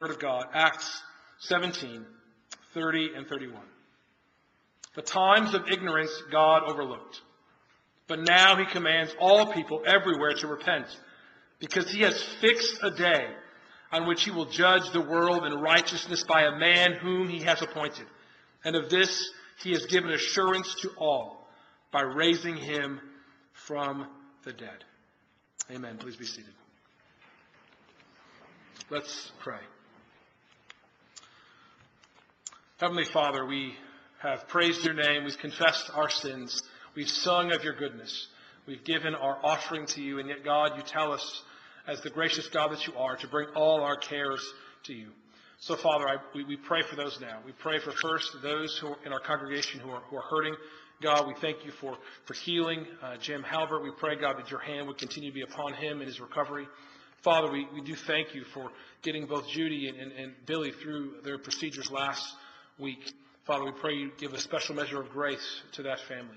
Word of God, Acts 17, 30 and 31. The times of ignorance God overlooked. But now he commands all people everywhere to repent, because he has fixed a day on which he will judge the world in righteousness by a man whom he has appointed. And of this he has given assurance to all by raising him from the dead. Amen. Please be seated. Let's pray. Heavenly Father, we have praised your name. We've confessed our sins. We've sung of your goodness. We've given our offering to you. And yet, God, you tell us, as the gracious God that you are, to bring all our cares to you. So, Father, I, we, we pray for those now. We pray for first those who in our congregation who are, who are hurting. God, we thank you for, for healing uh, Jim Halbert. We pray, God, that your hand would continue to be upon him in his recovery. Father, we, we do thank you for getting both Judy and, and, and Billy through their procedures last week. Father, we pray you give a special measure of grace to that family.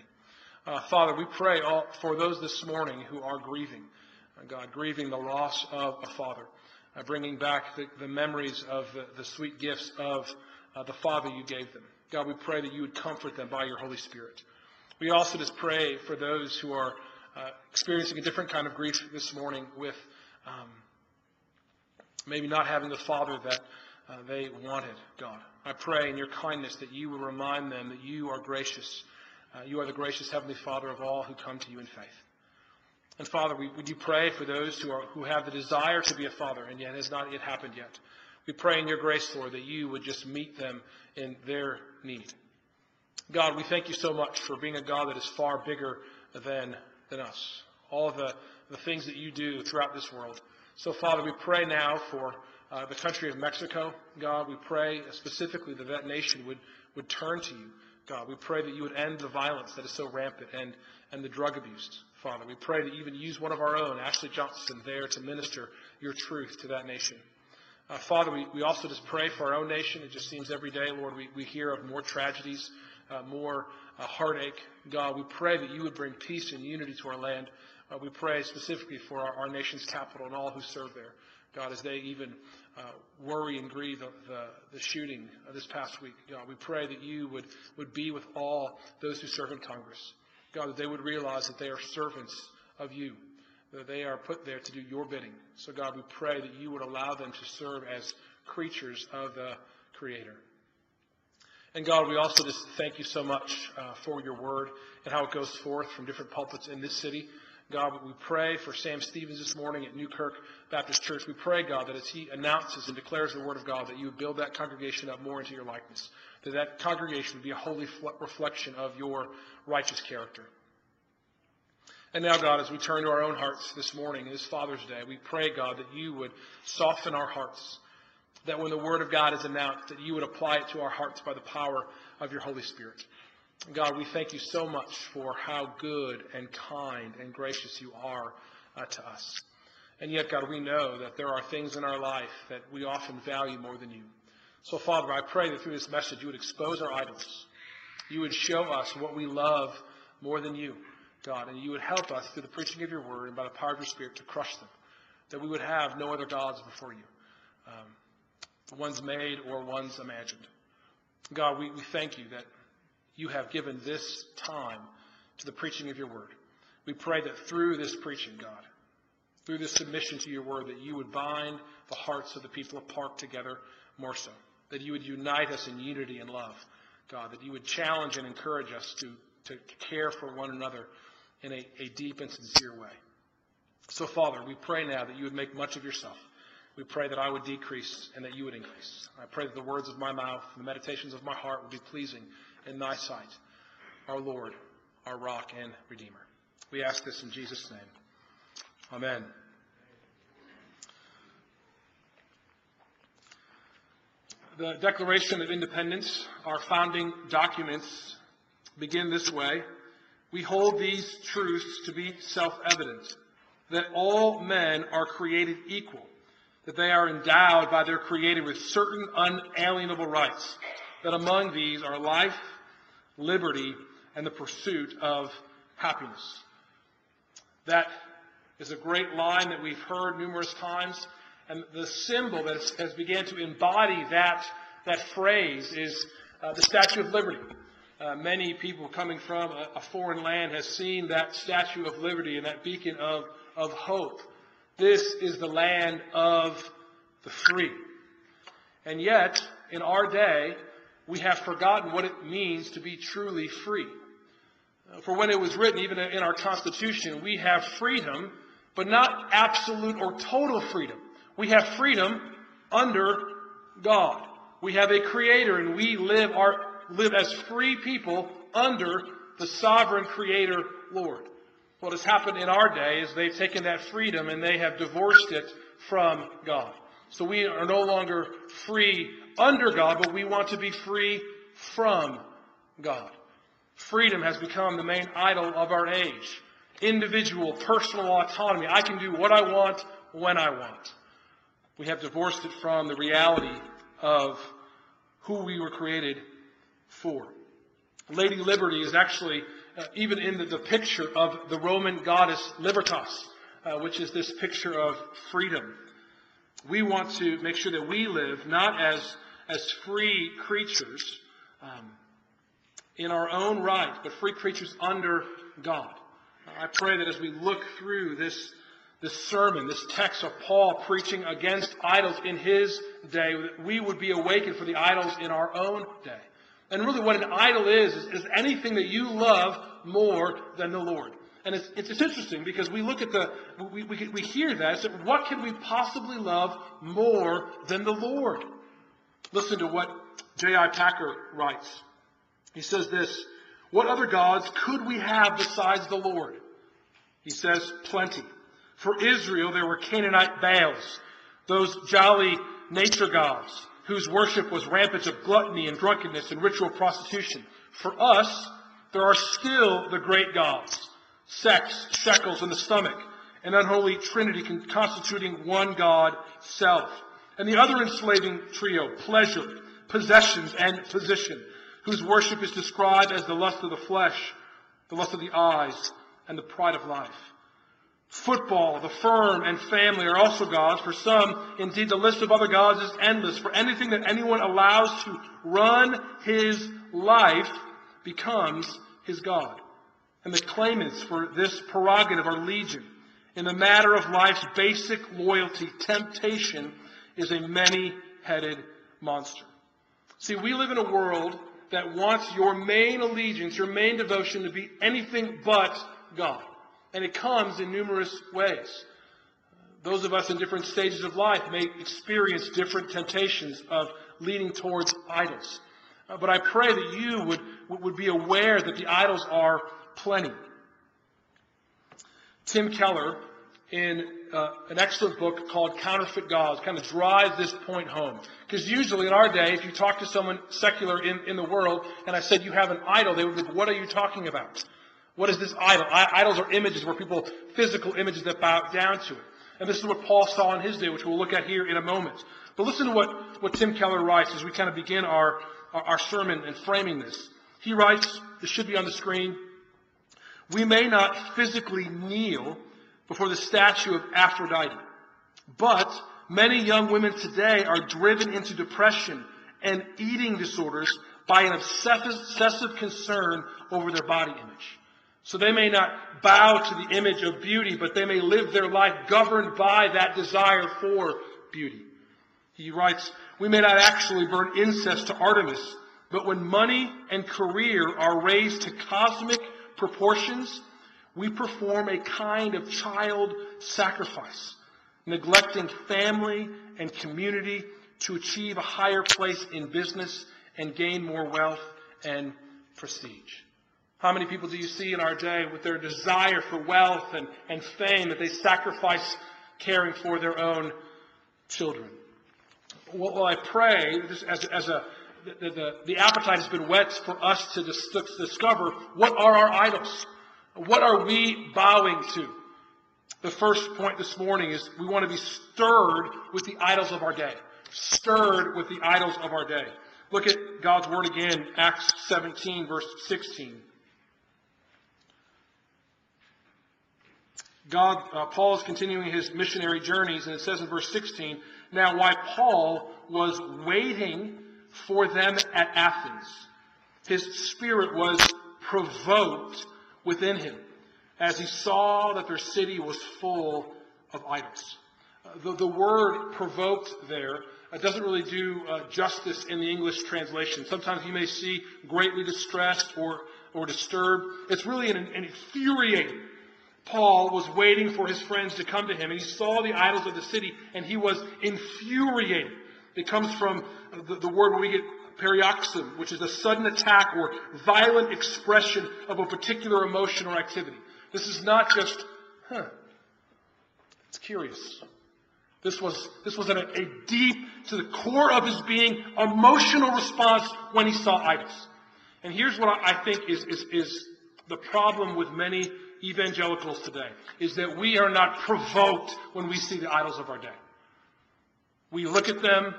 Uh, Father, we pray all, for those this morning who are grieving, uh, God, grieving the loss of a father, uh, bringing back the, the memories of the, the, sweet gifts of uh, the father you gave them. God, we pray that you would comfort them by your Holy Spirit. We also just pray for those who are uh, experiencing a different kind of grief this morning with um, maybe not having the father that uh, they wanted, God. I pray in your kindness that you will remind them that you are gracious. Uh, you are the gracious Heavenly Father of all who come to you in faith. And Father, we, would you pray for those who, are, who have the desire to be a father and yet has not yet happened yet? We pray in your grace, Lord, that you would just meet them in their need. God, we thank you so much for being a God that is far bigger than, than us. All the, the things that you do throughout this world. So, Father, we pray now for uh, the country of Mexico. God, we pray specifically that that nation would, would turn to you. God, we pray that you would end the violence that is so rampant and, and the drug abuse. Father, we pray that you even use one of our own, Ashley Johnson, there to minister your truth to that nation. Uh, Father, we, we also just pray for our own nation. It just seems every day, Lord, we, we hear of more tragedies, uh, more uh, heartache. God, we pray that you would bring peace and unity to our land. Uh, we pray specifically for our, our nation's capital and all who serve there. God, as they even uh, worry and grieve the, the, the shooting this past week. God, we pray that you would, would be with all those who serve in Congress. God, that they would realize that they are servants of you, that they are put there to do your bidding. So, God, we pray that you would allow them to serve as creatures of the Creator. And God, we also just thank you so much uh, for your word and how it goes forth from different pulpits in this city. God, we pray for Sam Stevens this morning at Newkirk Baptist Church. We pray, God, that as he announces and declares the word of God, that you would build that congregation up more into your likeness, that that congregation would be a holy reflection of your righteous character. And now, God, as we turn to our own hearts this morning, this Father's Day, we pray, God, that you would soften our hearts, that when the Word of God is announced, that you would apply it to our hearts by the power of your Holy Spirit. God, we thank you so much for how good and kind and gracious you are uh, to us. And yet, God, we know that there are things in our life that we often value more than you. So, Father, I pray that through this message you would expose our idols. You would show us what we love more than you, God, and you would help us through the preaching of your word and by the power of your Spirit to crush them. That we would have no other gods before you, um, ones made or ones imagined. God, we, we thank you that you have given this time to the preaching of your word. We pray that through this preaching, God, through this submission to your word, that you would bind the hearts of the people of Park together more so. That you would unite us in unity and love, God. That you would challenge and encourage us to, to care for one another in a, a deep and sincere way. So, Father, we pray now that you would make much of yourself. We pray that I would decrease and that you would increase. I pray that the words of my mouth and the meditations of my heart would be pleasing in thy sight, our Lord, our rock and Redeemer. We ask this in Jesus' name. Amen. The Declaration of Independence, our founding documents, begin this way. We hold these truths to be self evident that all men are created equal, that they are endowed by their Creator with certain unalienable rights, that among these are life, liberty, and the pursuit of happiness. That is a great line that we've heard numerous times, And the symbol that has began to embody that, that phrase is uh, the Statue of Liberty. Uh, many people coming from a, a, foreign land has seen that Statue of Liberty and that beacon of, of hope. This is the land of the free. And yet, in our day, we have forgotten what it means to be truly free. For when it was written, even in our Constitution, we have freedom, but not absolute or total freedom. We have freedom under God. We have a creator and we live our, live as free people under the sovereign creator Lord. What has happened in our day is they've taken that freedom and they have divorced it from God. So we are no longer free under God, but we want to be free from God. Freedom has become the main idol of our age. Individual, personal autonomy. I can do what I want when I want. We have divorced it from the reality of who we were created for. Lady Liberty is actually uh, even in the, the, picture of the Roman goddess Libertas, uh, which is this picture of freedom. We want to make sure that we live not as, as free creatures um, in our own right, but free creatures under God. I pray that as we look through this, this sermon, this text of Paul preaching against idols in his day, that we would be awakened for the idols in our own day. And really what an idol is, is, is anything that you love more than the Lord. And it's, it's, it's, interesting because we look at the, we, we, we hear that. So what can we possibly love more than the Lord? Listen to what J.I. Packer writes. He says this What other gods could we have besides the Lord? He says, Plenty. For Israel, there were Canaanite Baals, those jolly nature gods whose worship was rampant of gluttony and drunkenness and ritual prostitution. For us, there are still the great gods sex, shekels, and the stomach, an unholy trinity constituting one God, self. And the other enslaving trio, pleasure, possessions, and position, whose worship is described as the lust of the flesh, the lust of the eyes, and the pride of life. Football, the firm, and family are also gods. For some, indeed, the list of other gods is endless. For anything that anyone allows to run his life becomes his God and the claimants for this prerogative are legion. In the matter of life's basic loyalty, temptation is a many-headed monster. See, we live in a world that wants your main allegiance, your main devotion to be anything but God. And it comes in numerous ways. Those of us in different stages of life may experience different temptations of leaning towards idols. Uh, but I pray that you would, would be aware that the idols are plenty. Tim Keller, in uh, an excellent book called Counterfeit Gods, kind of drives this point home. Because usually in our day, if you talk to someone secular in, in the world and I said you have an idol, they would be, like, what are you talking about? What is this idol? I, idols are images where people, physical images that bow down to it. And this is what Paul saw in his day, which we'll look at here in a moment. But listen to what, what Tim Keller writes as we kind of begin our, our, our sermon and framing this. He writes, this should be on the screen, we may not physically kneel before the statue of Aphrodite, but many young women today are driven into depression and eating disorders by an obsessive concern over their body image. So they may not bow to the image of beauty, but they may live their life governed by that desire for beauty. He writes, we may not actually burn incense to Artemis, but when money and career are raised to cosmic proportions, we perform a kind of child sacrifice, neglecting family and community to achieve a higher place in business and gain more wealth and prestige. How many people do you see in our day with their desire for wealth and, and fame that they sacrifice caring for their own children? Well, I pray, as, as a, the, the, the appetite has been whet for us to dis- discover what are our idols? What are we bowing to? The first point this morning is we want to be stirred with the idols of our day. Stirred with the idols of our day. Look at God's word again, Acts 17, verse 16. God, uh, Paul is continuing his missionary journeys, and it says in verse 16, Now, why Paul was waiting for them at Athens, his spirit was provoked within him as he saw that their city was full of idols. Uh, the, the word provoked there uh, doesn't really do uh, justice in the English translation. Sometimes you may see greatly distressed or, or disturbed. It's really an, an infuriating. Paul was waiting for his friends to come to him, and he saw the idols of the city, and he was infuriated. It comes from the, the word where we get paroxysm, which is a sudden attack or violent expression of a particular emotion or activity. This is not just, huh, it's curious. This was, this was a, a deep, to the core of his being, emotional response when he saw idols. And here's what I, I think is, is, is the problem with many evangelicals today, is that we are not provoked when we see the idols of our day. We look at them,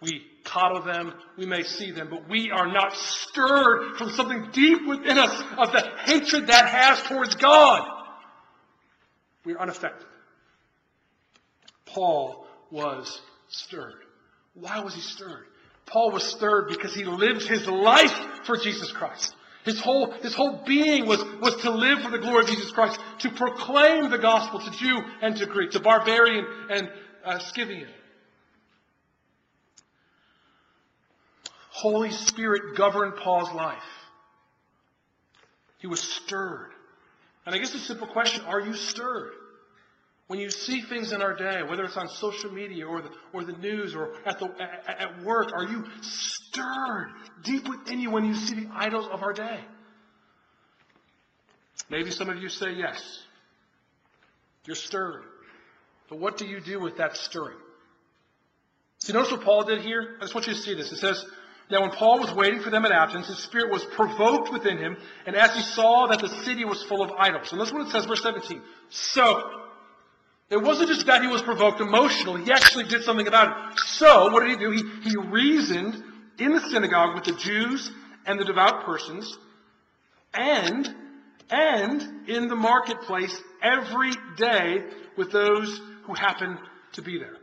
we coddle them, we may see them, but we are not stirred from something deep within us of the hatred that has towards God. We are unaffected. Paul was stirred. Why was he stirred? Paul was stirred because he lived his life for Jesus Christ. His whole, his whole being was, was to live for the glory of Jesus Christ, to proclaim the gospel to Jew and to Greek, to barbarian and uh, Scythian. Holy Spirit governed Paul's life. He was stirred. And I guess the simple question, are you stirred? When you see things in our day, whether it's on social media or the, or the news or at, the, at, at work, are you stirred deep within you when you see the idols of our day? Maybe some of you say yes. You're stirred. But what do you do with that stirring? See, notice what Paul did here? I just want you to see this. It says, Now when Paul was waiting for them at Athens, his spirit was provoked within him, and as he saw that the city was full of idols. And that's what it says, verse 17. So, it wasn't just that he was provoked emotionally, he actually did something about it. So, what did he do? He, he reasoned in the synagogue with the Jews and the devout persons, and, and in the marketplace every day with those who happened to be there.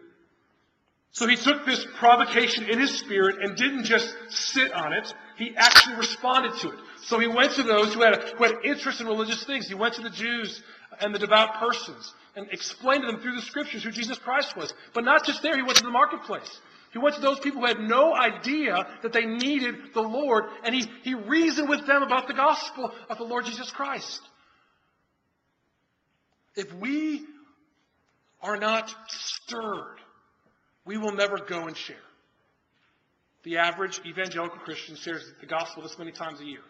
So he took this provocation in his spirit and didn't just sit on it, he actually responded to it. So he went to those who had, a, who had interest in religious things. He went to the Jews and the devout persons and explained to them through the scriptures who Jesus Christ was. But not just there, he went to the marketplace. He went to those people who had no idea that they needed the Lord, and he, he reasoned with them about the gospel of the Lord Jesus Christ. If we are not stirred, we will never go and share. The average evangelical Christian shares the gospel this many times a year.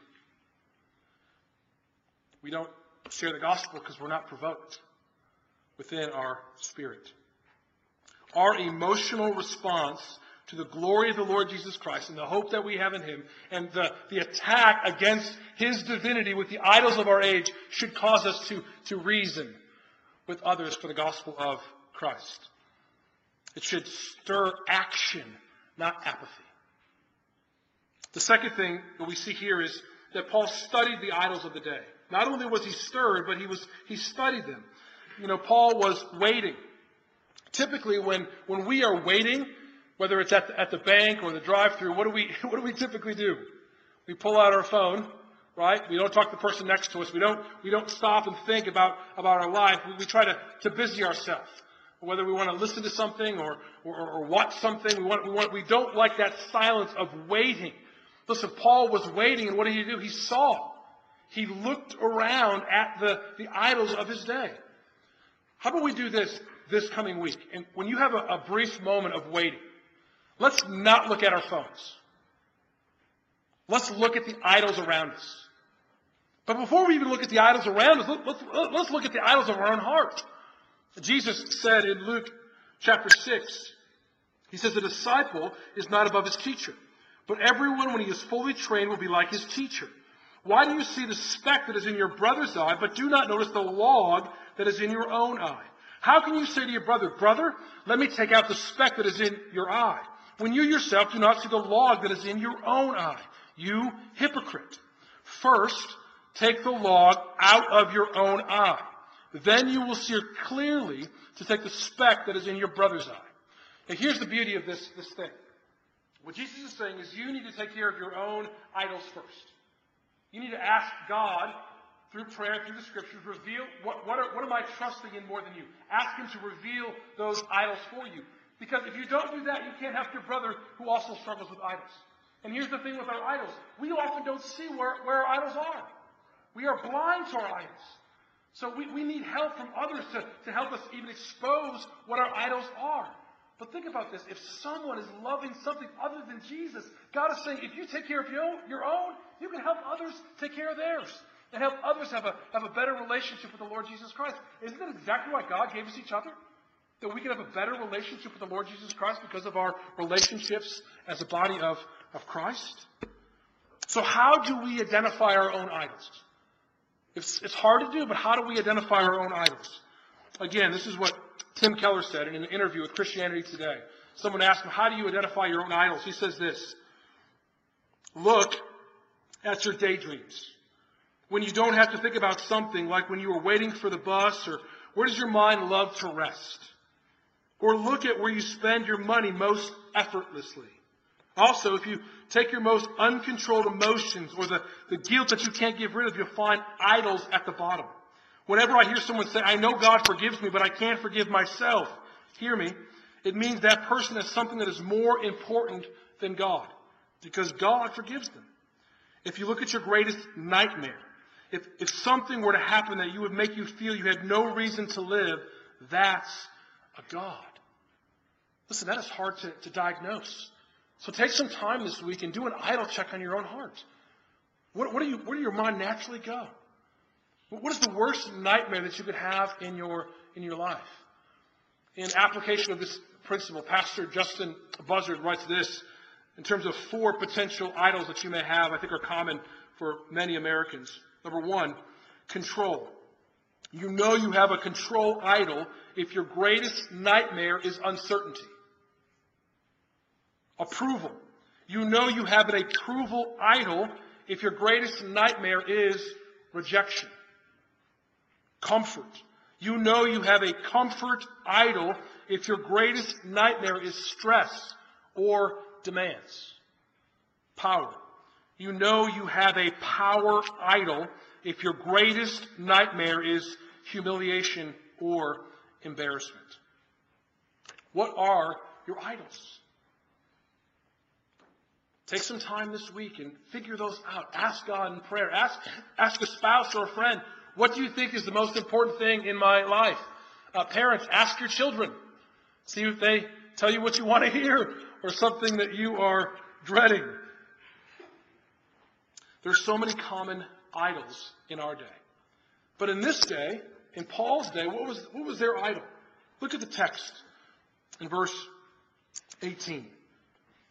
We don't share the gospel because we're not provoked within our spirit. Our emotional response to the glory of the Lord Jesus Christ and the hope that we have in Him and the, the attack against His divinity with the idols of our age should cause us to, to reason with others for the gospel of Christ. It should stir action, not apathy. The second thing that we see here is that Paul studied the idols of the day. Not only was he stirred, but he was he studied them. You know, Paul was waiting. Typically, when when we are waiting, whether it's at the, at the bank or the drive-through, what do we what do we typically do? We pull out our phone, right? We don't talk to the person next to us. We don't we don't stop and think about about our life. We, we try to to busy ourselves. Whether we want to listen to something or, or, or watch something, we, want, we, want, we don't like that silence of waiting. Listen, Paul was waiting, and what did he do? He saw. He looked around at the, the idols of his day. How about we do this this coming week? And when you have a, a brief moment of waiting, let's not look at our phones. Let's look at the idols around us. But before we even look at the idols around us, let, let's, let's look at the idols of our own heart. Jesus said in Luke chapter 6, he says, The disciple is not above his teacher, but everyone, when he is fully trained, will be like his teacher. Why do you see the speck that is in your brother's eye, but do not notice the log that is in your own eye? How can you say to your brother, Brother, let me take out the speck that is in your eye, when you yourself do not see the log that is in your own eye? You hypocrite. First, take the log out of your own eye. Then you will see clearly to take the speck that is in your brother's eye. Now, here's the beauty of this, this thing. What Jesus is saying is you need to take care of your own idols first. You need to ask God through prayer, through the scriptures, reveal what, what, are, what am I trusting in more than you? Ask Him to reveal those idols for you. Because if you don't do that, you can't help your brother who also struggles with idols. And here's the thing with our idols. We often don't see where, where our idols are. We are blind to our idols. So we, we need help from others to, to help us even expose what our idols are. But think about this. If someone is loving something other than Jesus, God is saying, if you take care of your own, your own you can help others take care of theirs. And help others have a, have a better relationship with the Lord Jesus Christ. Isn't that exactly why God gave us each other? That we can have a better relationship with the Lord Jesus Christ because of our relationships as a body of, of Christ? So how do we identify our own idols? It's, it's hard to do, but how do we identify our own idols? Again, this is what Tim Keller said in an interview with Christianity Today. Someone asked him, How do you identify your own idols? He says this Look at your daydreams. When you don't have to think about something, like when you are waiting for the bus, or where does your mind love to rest? Or look at where you spend your money most effortlessly. Also, if you take your most uncontrolled emotions or the, the guilt that you can't get rid of, you'll find idols at the bottom. Whenever I hear someone say, I know God forgives me, but I can't forgive myself, hear me, it means that person has something that is more important than God. Because God forgives them. If you look at your greatest nightmare, if, if something were to happen that you would make you feel you had no reason to live, that's a God. Listen, that is hard to, to diagnose. So take some time this week and do an idol check on your own heart. What, what you, where do your mind naturally go? What is the worst nightmare that you could have in your, in your life? In application of this principle, Pastor Justin Buzzard writes this in terms of four potential idols that you may have, I think are common for many Americans. Number one, control. You know you have a control idol if your greatest nightmare is uncertainty. Approval. You know you have an approval idol if your greatest nightmare is rejection. Comfort. You know you have a comfort idol if your greatest nightmare is stress or demands. Power. You know you have a power idol if your greatest nightmare is humiliation or embarrassment. What are your idols? Take some time this week and figure those out. Ask God in prayer. Ask, ask a spouse or a friend, what do you think is the most important thing in my life? Uh, parents, ask your children. See if they tell you what you want to hear or something that you are dreading. There's so many common idols in our day. But in this day, in Paul's day, what was, what was their idol? Look at the text in verse 18.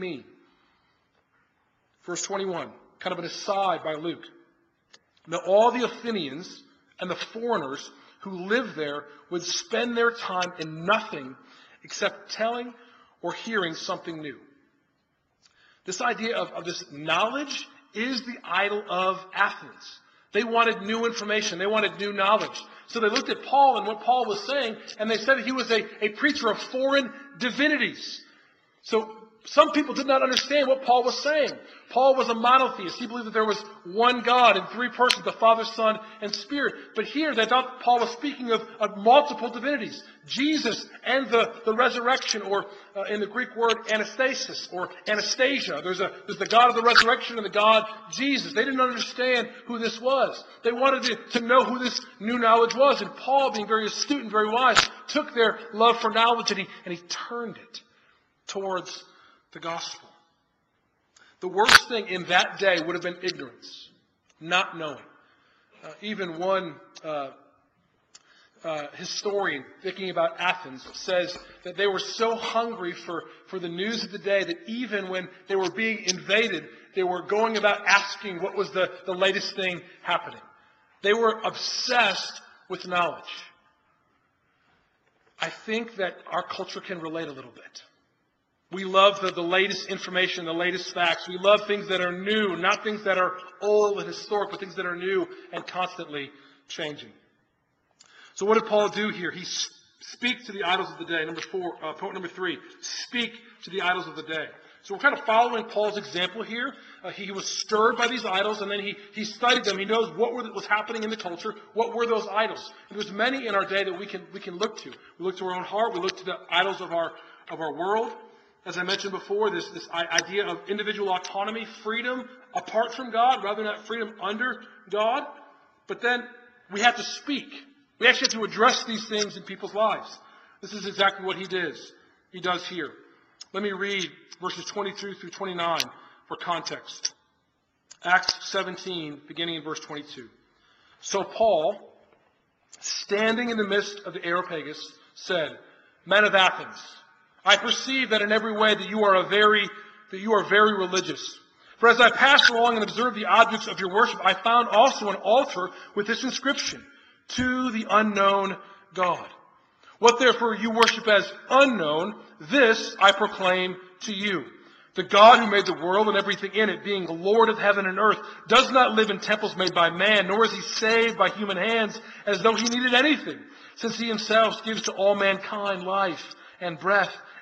mean. Verse 21, kind of an aside by Luke. Now all the Athenians and the foreigners who lived there would spend their time in nothing except telling or hearing something new. This idea of, of this knowledge is the idol of Athens. They wanted new information. They wanted new knowledge. So they looked at Paul and what Paul was saying, and they said he was a, a preacher of foreign divinities. So some people did not understand what Paul was saying. Paul was a monotheist. He believed that there was one God in three persons, the Father, Son, and Spirit. But here, they thought Paul was speaking of, of multiple divinities. Jesus and the, the resurrection, or uh, in the Greek word, anastasis, or Anastasia. There's, a, there's the God of the resurrection and the God Jesus. They didn't understand who this was. They wanted to, to know who this new knowledge was. And Paul, being very astute and very wise, took their love for knowledge and he, and he turned it towards the gospel. The worst thing in that day would have been ignorance, not knowing. Uh, even one uh, uh, historian thinking about Athens says that they were so hungry for, for the news of the day that even when they were being invaded, they were going about asking what was the, the latest thing happening. They were obsessed with knowledge. I think that our culture can relate a little bit. We love the, the latest information, the latest facts. We love things that are new, not things that are old and historic, but things that are new and constantly changing. So what did Paul do here? He speaks to the idols of the day. Number four, uh, point number three, speak to the idols of the day. So we're kind of following Paul's example here. Uh, he was stirred by these idols, and then he, he studied them. He knows what were, was happening in the culture. What were those idols? And there's many in our day that we can, we can look to. We look to our own heart. We look to the idols of our, of our world. As I mentioned before, this, this idea of individual autonomy, freedom apart from God, rather than that freedom under God. But then we have to speak. We actually have to address these things in people's lives. This is exactly what he does. He does here. Let me read verses 22 through 29 for context. Acts 17, beginning in verse 22. So Paul, standing in the midst of the Areopagus, said, Men of Athens, I perceive that in every way that you are a very, that you are very religious. For as I passed along and observed the objects of your worship, I found also an altar with this inscription, To the unknown God. What therefore you worship as unknown, this I proclaim to you. The God who made the world and everything in it, being Lord of heaven and earth, does not live in temples made by man, nor is he saved by human hands as though he needed anything, since he himself gives to all mankind life and breath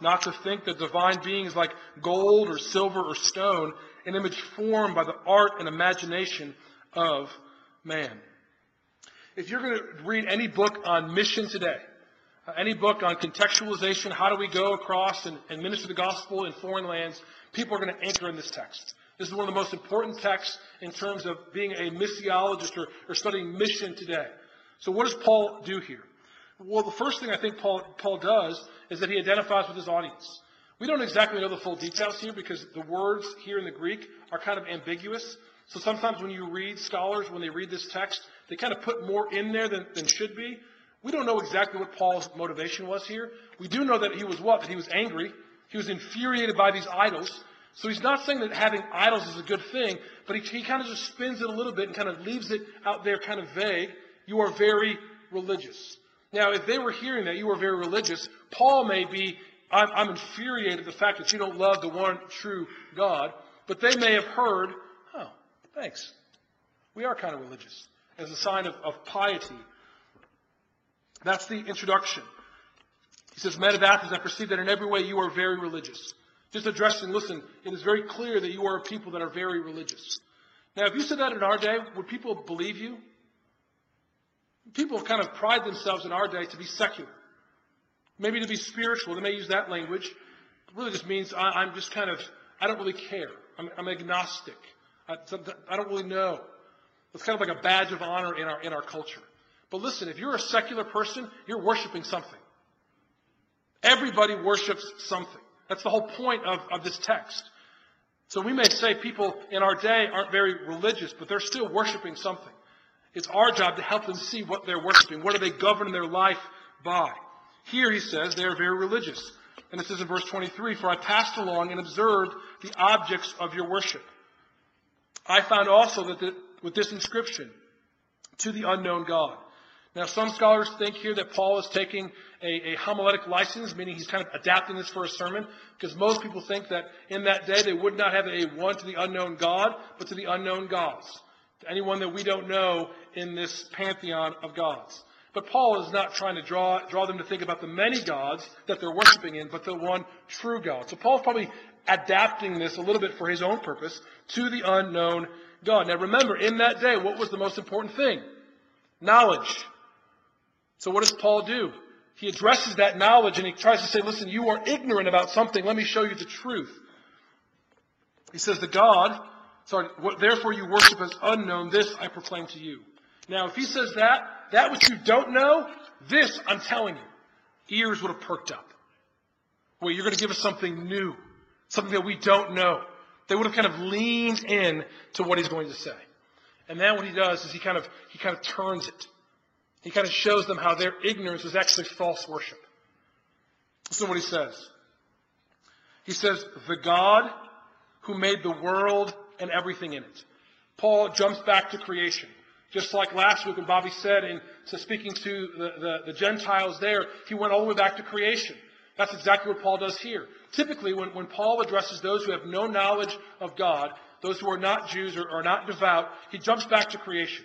not to think that divine being is like gold or silver or stone, an image formed by the art and imagination of man. If you're going to read any book on mission today, uh, any book on contextualization, how do we go across and, and minister the gospel in foreign lands, people are going to anchor in this text. This is one of the most important texts in terms of being a missiologist or, or studying mission today. So what does Paul do here? Well, the first thing I think Paul, Paul does is that he identifies with his audience. We don't exactly know the full details here because the words here in the Greek are kind of ambiguous. So sometimes when you read scholars, when they read this text, they kind of put more in there than, than should be. We don't know exactly what Paul's motivation was here. We do know that he was what? That he was angry. He was infuriated by these idols. So he's not saying that having idols is a good thing, but he, he kind of just spins it a little bit and kind of leaves it out there kind of vague. You are very religious. Now, if they were hearing that you are very religious, Paul may be, I'm, I'm infuriated at the fact that you don't love the one true God, but they may have heard, oh, thanks. We are kind of religious as a sign of, of piety. That's the introduction. He says, Men of Athens, I perceive that in every way you are very religious. Just addressing, listen, it is very clear that you are a people that are very religious. Now, if you said that in our day, would people believe you? People kind of pride themselves in our day to be secular, maybe to be spiritual. They may use that language. It really just means I, am just kind of, I don't really care. I'm, I'm agnostic. I, I don't really know. It's kind of like a badge of honor in our, in our culture. But listen, if you're a secular person, you're worshiping something. Everybody worships something. That's the whole point of, of this text. So we may say people in our day aren't very religious, but they're still worshiping something. It's our job to help them see what they're worshiping. What are they governing their life by? Here he says they are very religious. And it says in verse 23, For I passed along and observed the objects of your worship. I found also that the, with this inscription, to the unknown God. Now, some scholars think here that Paul is taking a, a, homiletic license, meaning he's kind of adapting this for a sermon, because most people think that in that day they would not have a one to the unknown God, but to the unknown gods, to anyone that we don't know in this pantheon of gods. But Paul is not trying to draw, draw them to think about the many gods that they're worshiping in, but the one true God. So Paul's probably adapting this a little bit for his own purpose to the unknown God. Now remember, in that day, what was the most important thing? Knowledge. So what does Paul do? he addresses that knowledge and he tries to say, listen, you are ignorant about something. Let me show you the truth. He says, the God, sorry, therefore you worship as unknown, this I proclaim to you. Now, if he says that, that which you don't know, this I'm telling you, ears would have perked up. Well, you're going to give us something new, something that we don't know. They would have kind of leaned in to what he's going to say. And then what he does is he kind of, he kind of turns it. He kind of shows them how their ignorance was actually false worship. Listen to what he says. He says, the God who made the world and everything in it. Paul jumps back to creation. Just like last week when Bobby said in so speaking to the, the, the Gentiles there, he went all the way back to creation. That's exactly what Paul does here. Typically, when, when Paul addresses those who have no knowledge of God, those who are not Jews or are not devout, he jumps back to creation.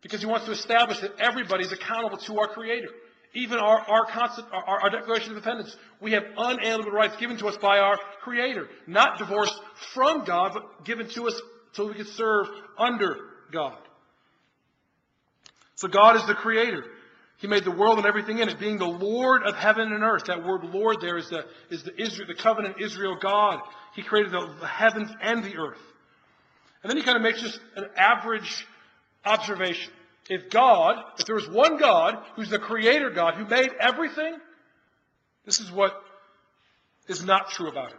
Because he wants to establish that everybody is accountable to our Creator. Even our, our, concept, our, our Declaration of Independence, we have unalienable rights given to us by our Creator, not divorced from God, but given to us so we can serve under God. So God is the Creator. He made the world and everything in it, being the Lord of heaven and earth. That word Lord there is the, is the Israel, the covenant Israel God. He created the, the heavens and the earth. And then he kind of makes just an average observation. If God, if there is one God who's the creator God who made everything, this is what is not true about him.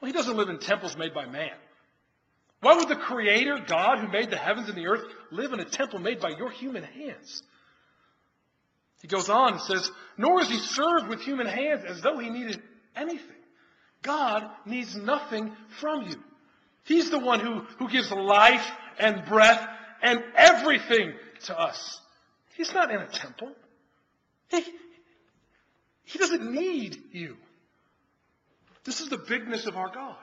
Well, he doesn't live in temples made by man. Why would the creator God who made the heavens and the earth live in a temple made by your human hands? He goes on and says, Nor is he served with human hands as though he needed anything. God needs nothing from you. He's the one who, who gives life and breath and everything to us. He's not in a temple. He, he doesn't need you. This is the bigness of our God.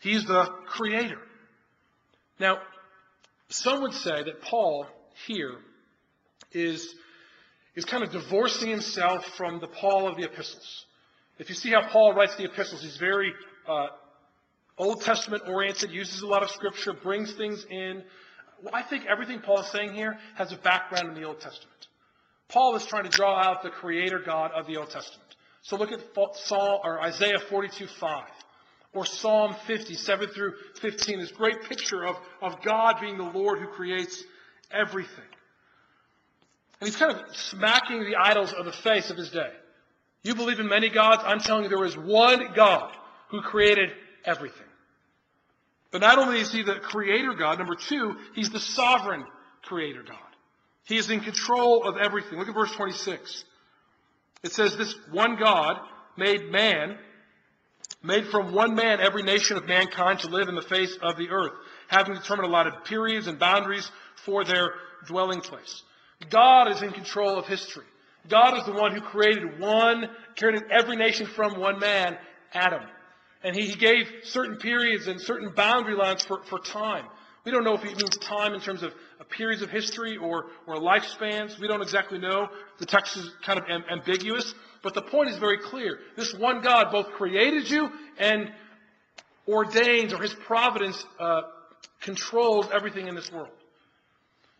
He's the creator. Now, some would say that Paul here is, is kind of divorcing himself from the Paul of the epistles. If you see how Paul writes the epistles, he's very uh, Old Testament oriented, uses a lot of scripture, brings things in. Well, I think everything Paul is saying here has a background in the Old Testament. Paul is trying to draw out the creator God of the Old Testament. So look at Psalm or Isaiah 42 5 or Psalm 50, 7 through 15, this great picture of, of God being the Lord who creates everything. And he's kind of smacking the idols of the face of his day. You believe in many gods? I'm telling you there is one God who created everything. But not only is he the creator God, number two, he's the sovereign creator God. He is in control of everything. Look at verse 26. It says, This one God made man, made from one man every nation of mankind to live in the face of the earth, having determined allotted periods and boundaries for their dwelling place. God is in control of history. God is the one who created one, created every nation from one man, Adam. And he, gave certain periods and certain boundary lines for, for time. We don't know if he means time in terms of periods of history or, or lifespans. We don't exactly know. The text is kind of am- ambiguous. But the point is very clear. This one God both created you and ordains, or his providence uh, controls everything in this world.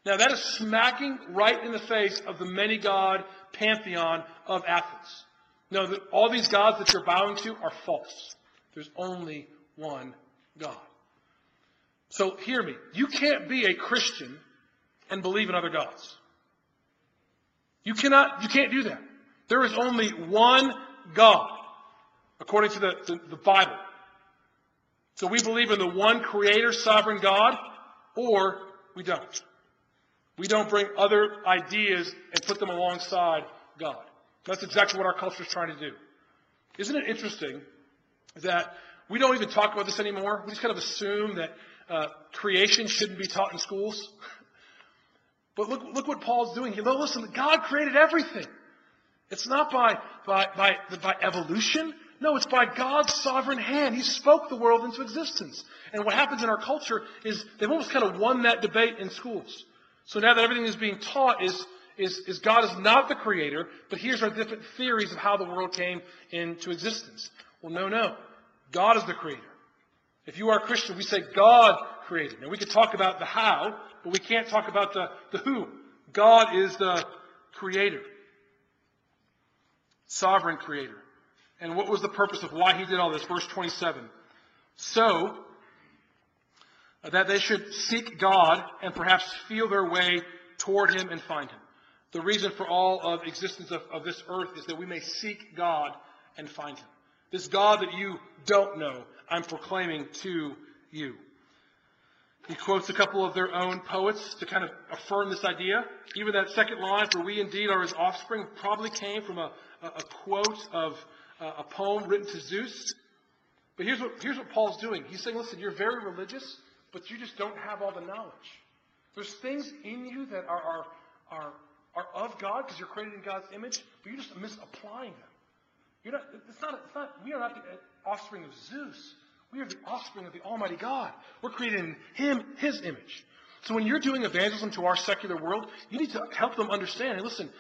Now that is smacking right in the face of the many God pantheon of Athens. No, that all these gods that you're bowing to are false. There's only one God. So hear me. You can't be a Christian and believe in other gods. You cannot, you can't do that. There is only one God, according to the, the, Bible. So we believe in the one creator, sovereign God, or we don't. We don't bring other ideas and put them alongside God. That's exactly what our culture is trying to do. Isn't it interesting that we don't even talk about this anymore. We just kind of assume that uh, creation shouldn't be taught in schools. But look, look what Paul's doing here. Listen, God created everything. It's not by, by, by, by evolution. No, it's by God's sovereign hand. He spoke the world into existence. And what happens in our culture is they've almost kind of won that debate in schools. So now that everything is being taught is, is, is God is not the creator, but here's our different theories of how the world came into existence. Well, no, no. God is the creator. If you are a Christian, we say God created. Now, we could talk about the how, but we can't talk about the, the who. God is the creator, sovereign creator. And what was the purpose of why he did all this? Verse 27. So, that they should seek God and perhaps feel their way toward him and find him. The reason for all of existence of, of this earth is that we may seek God and find him. This God that you don't know, I'm proclaiming to you. He quotes a couple of their own poets to kind of affirm this idea. Even that second line, for we indeed are his offspring, probably came from a, a, a quote of uh, a poem written to Zeus. But here's what, here's what Paul's doing. He's saying, listen, you're very religious, but you just don't have all the knowledge. There's things in you that are, are, are, are of God because you're created in God's image, but you're just misapplying them. You're not, it's not, it's not, we are not the offspring of Zeus. We are the offspring of the Almighty God. We're created in Him, His image. So when you're doing evangelism to our secular world, you need to help them understand. And listen,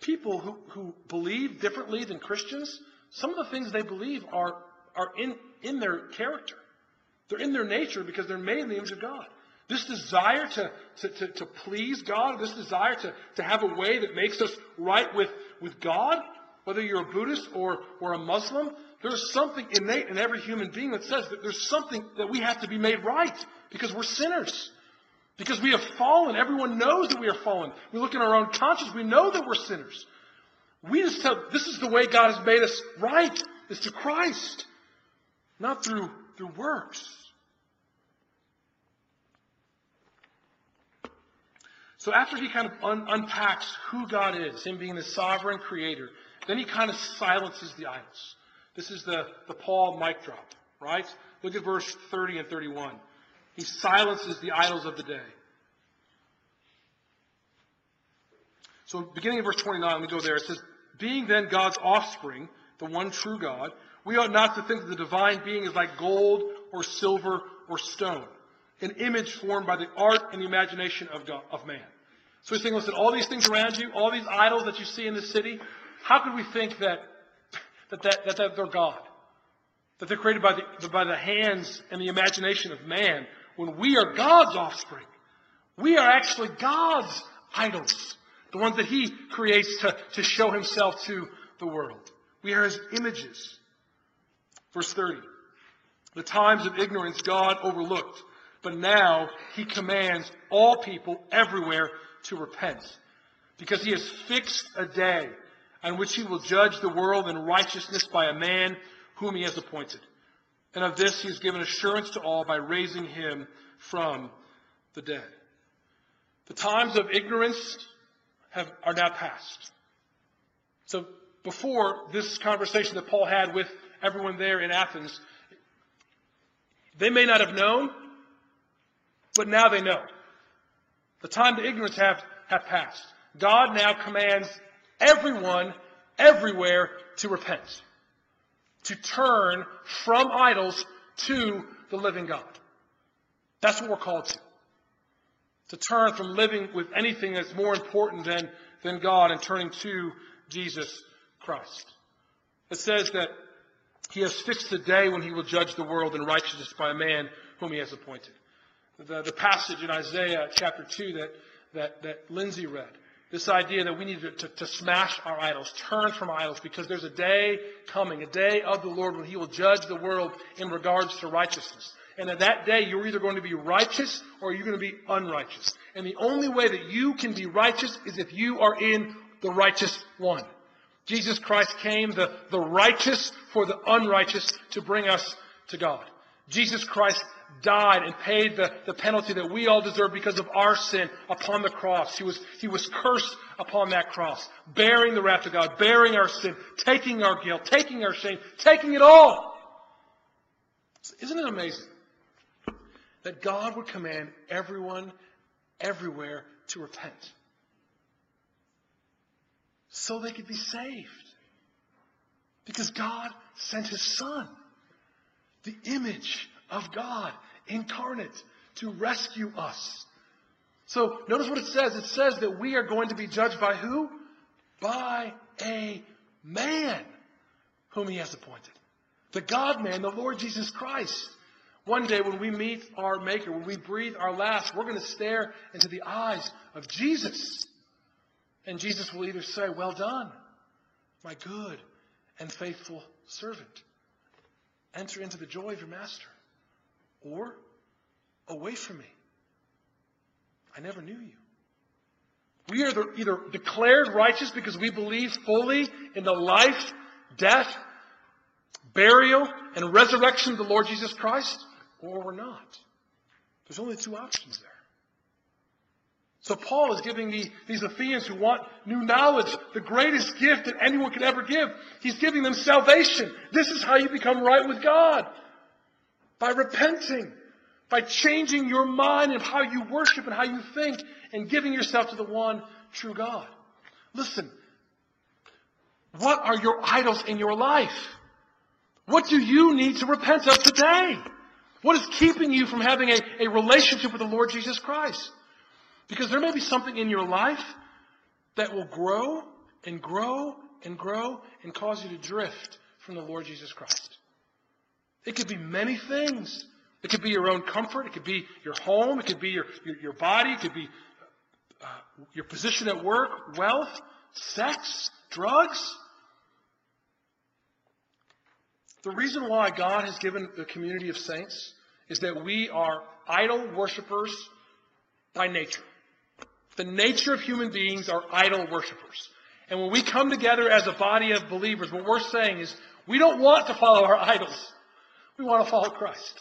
people who, who believe differently than Christians, some of the things they believe are, are in, in their character. They're in their nature because they're made in the image of God. This desire to, to, to, to, please God, this desire to, to have a way that makes us right with, with God, whether you're a Buddhist or, or a Muslim, there's something innate in every human being that says that there's something that we have to be made right because we're sinners. Because we have fallen. Everyone knows that we are fallen. We look in our own conscience, we know that we're sinners. We just tell this is the way God has made us right, is to Christ, not through, through works. So after he kind of un- unpacks who God is, him being the sovereign creator, then he kind of silences the idols. This is the, the Paul mic drop, right? Look at verse 30 and 31. He silences the idols of the day. So beginning in verse 29, let me go there. It says, Being then God's offspring, the one true God, we ought not to think that the divine being is like gold or silver or stone, an image formed by the art and the imagination of, God, of man. So he's saying, listen, all these things around you, all these idols that you see in the city, how could we think that that, that, that, that they're God. That they're created by the, by the hands and the imagination of man. When we are God's offspring, we are actually God's idols. The ones that He creates to, to show Himself to the world. We are His images. Verse 30. The times of ignorance God overlooked, but now He commands all people everywhere to repent. Because He has fixed a day on which he will judge the world in righteousness by a man whom he has appointed. And of this he has given assurance to all by raising him from the dead. The times of ignorance have, are now past. So before this conversation that Paul had with everyone there in Athens, they may not have known, but now they know. The time of ignorance have, have passed. God now commands everyone, everywhere to repent, to turn from idols to the living God. That's what we're called to. To turn from living with anything that's more important than, than God and turning to Jesus Christ. It says that he has fixed the day when he will judge the world in righteousness by a man whom he has appointed. The, the passage in Isaiah chapter 2 that, that, that Lindsay read this idea that we need to, to, to, smash our idols, turn from idols, because there's a day coming, a day of the Lord when He will judge the world in regards to righteousness. And at that day, you're either going to be righteous or you're going to be unrighteous. And the only way that you can be righteous is if you are in the righteous one. Jesus Christ came, the, the righteous for the unrighteous, to bring us to God. Jesus Christ died and paid the, the penalty that we all deserve because of our sin upon the cross. He was, he was cursed upon that cross, bearing the wrath of God, bearing our sin, taking our guilt, taking our shame, taking it all. Isn't it amazing that God would command everyone, everywhere to repent so they could be saved? Because God sent His Son, the image of God incarnate to rescue us. So notice what it says. It says that we are going to be judged by who? By a man whom he has appointed. The God man, the Lord Jesus Christ. One day when we meet our Maker, when we breathe our last, we're going to stare into the eyes of Jesus. And Jesus will either say, Well done, my good and faithful servant. Enter into the joy of your master. Or, away from me. I never knew you. We are either declared righteous because we believe fully in the life, death, burial, and resurrection of the Lord Jesus Christ, or we're not. There's only two options there. So Paul is giving the, these Athenians who want new knowledge the greatest gift that anyone could ever give. He's giving them salvation. This is how you become right with God. By repenting. By changing your mind and how you worship and how you think and giving yourself to the one true God. Listen. What are your idols in your life? What do you need to repent of today? What is keeping you from having a, a relationship with the Lord Jesus Christ? Because there may be something in your life that will grow and grow and grow and cause you to drift from the Lord Jesus Christ. It could be many things. It could be your own comfort. It could be your home. It could be your, your, your body. It could be uh, your position at work, wealth, sex, drugs. The reason why God has given the community of saints is that we are idol worshippers by nature. The nature of human beings are idol worshippers. And when we come together as a body of believers, what we're saying is we don't want to follow our idols. We want to follow Christ.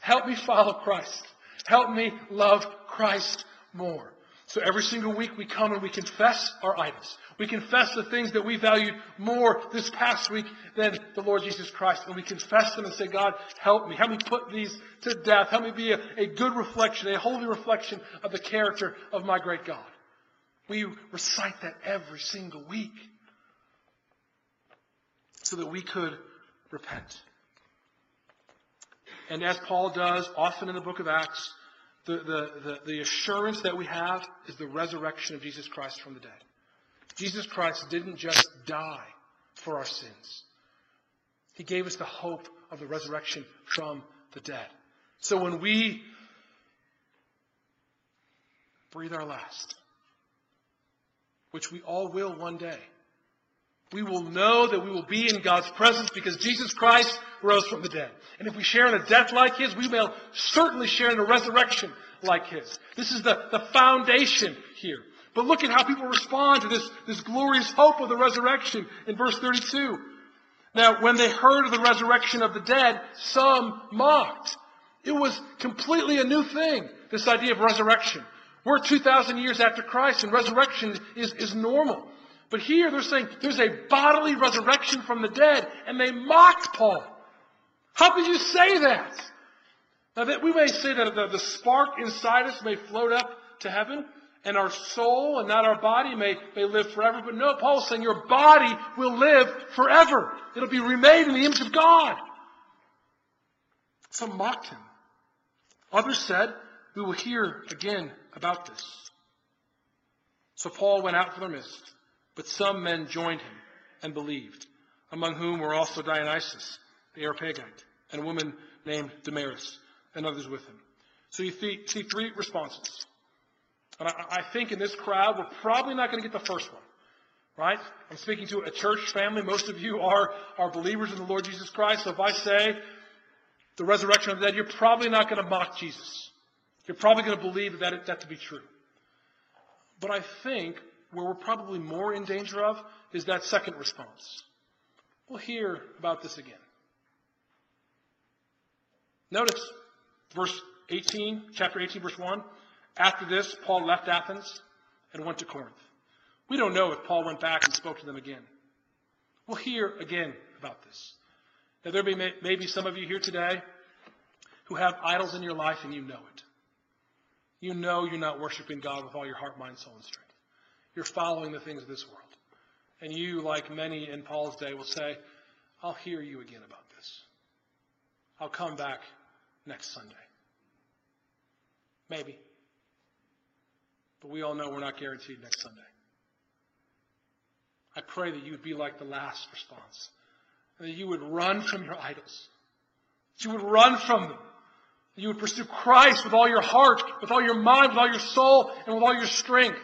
Help me follow Christ. Help me love Christ more. So every single week we come and we confess our idols. We confess the things that we valued more this past week than the Lord Jesus Christ. And we confess them and say, God, help me. Help me put these to death. Help me be a, a good reflection, a holy reflection of the character of my great God. We recite that every single week so that we could repent. And as Paul does often in the book of Acts, the, the, the, the, assurance that we have is the resurrection of Jesus Christ from the dead. Jesus Christ didn't just die for our sins. He gave us the hope of the resurrection from the dead. So when we breathe our last, which we all will one day, we will know that we will be in God's presence because Jesus Christ rose from the dead. And if we share in a death like his, we will certainly share in a resurrection like his. This is the, the foundation here. But look at how people respond to this, this glorious hope of the resurrection in verse 32. Now, when they heard of the resurrection of the dead, some mocked. It was completely a new thing, this idea of resurrection. We're 2,000 years after Christ, and resurrection is, is normal. But here they're saying there's a bodily resurrection from the dead, and they mocked Paul. How could you say that? Now that we may say that the, the spark inside us may float up to heaven, and our soul and not our body may, may live forever. But no, Paul's saying your body will live forever. It'll be remade in the image of God. Some mocked him. Others said, we will hear again about this. So Paul went out from their midst, but some men joined him and believed, among whom were also Dionysius, the Areopagite, and a woman named Damaris, and others with him. So you see, three responses. And I, I think in this crowd, we're probably not going to get the first one. Right? I'm speaking to a church family. Most of you are, are believers in the Lord Jesus Christ. So if I say the resurrection of the dead, you're probably not going to mock Jesus. You're probably going to believe that, that to be true. But I think where we're probably more in danger of is that second response. We'll hear about this again. Notice verse 18, chapter 18, verse 1. After this, Paul left Athens and went to Corinth. We don't know if Paul went back and spoke to them again. We'll hear again about this. Now, there may, may be some of you here today who have idols in your life and you know it. You know you're not worshiping God with all your heart, mind, soul, and strength. You're following the things of this world. And you, like many in Paul's day, will say, I'll hear you again about this. I'll come back next Sunday. Maybe. But we all know we're not guaranteed next Sunday. I pray that you would be like the last response. That you would run from your idols. That you would run from them. You would pursue Christ with all your heart, with all your mind, with all your soul, and with all your strength.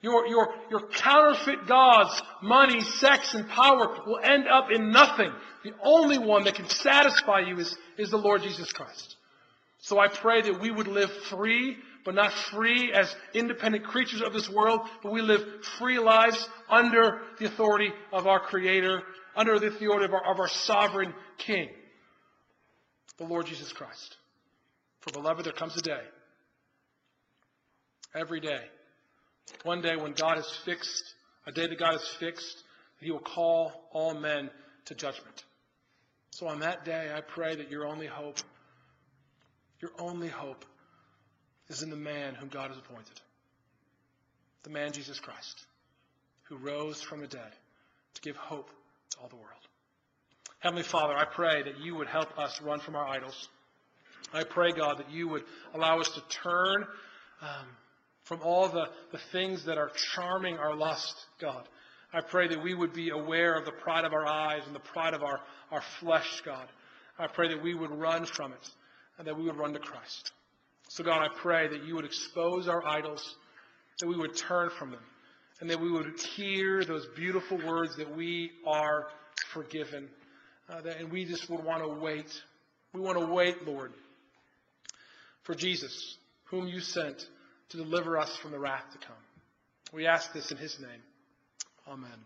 Your, your, your counterfeit gods, money, sex, and power will end up in nothing. The only one that can satisfy you is, is the Lord Jesus Christ. So I pray that we would live free, but not free as independent creatures of this world, but we live free lives under the authority of our Creator, under the authority of our, of our sovereign King, the Lord Jesus Christ. For beloved, there comes a day, every day, one day when God is fixed, a day that God is fixed, He will call all men to judgment. So on that day, I pray that your only hope, your only hope is in the man whom God has appointed. The man Jesus Christ, who rose from the dead to give hope to all the world. Heavenly Father, I pray that you would help us run from our idols. I pray, God, that you would allow us to turn um, from all the, the things that are charming our lust, God. I pray that we would be aware of the pride of our eyes and the pride of our, our flesh, God. I pray that we would run from it and that we would run to Christ. So, God, I pray that you would expose our idols, that we would turn from them, and that we would hear those beautiful words that we are forgiven. Uh, that, and we just would want to wait. We want to wait, Lord, for Jesus, whom you sent to deliver us from the wrath to come. We ask this in his name. Amen.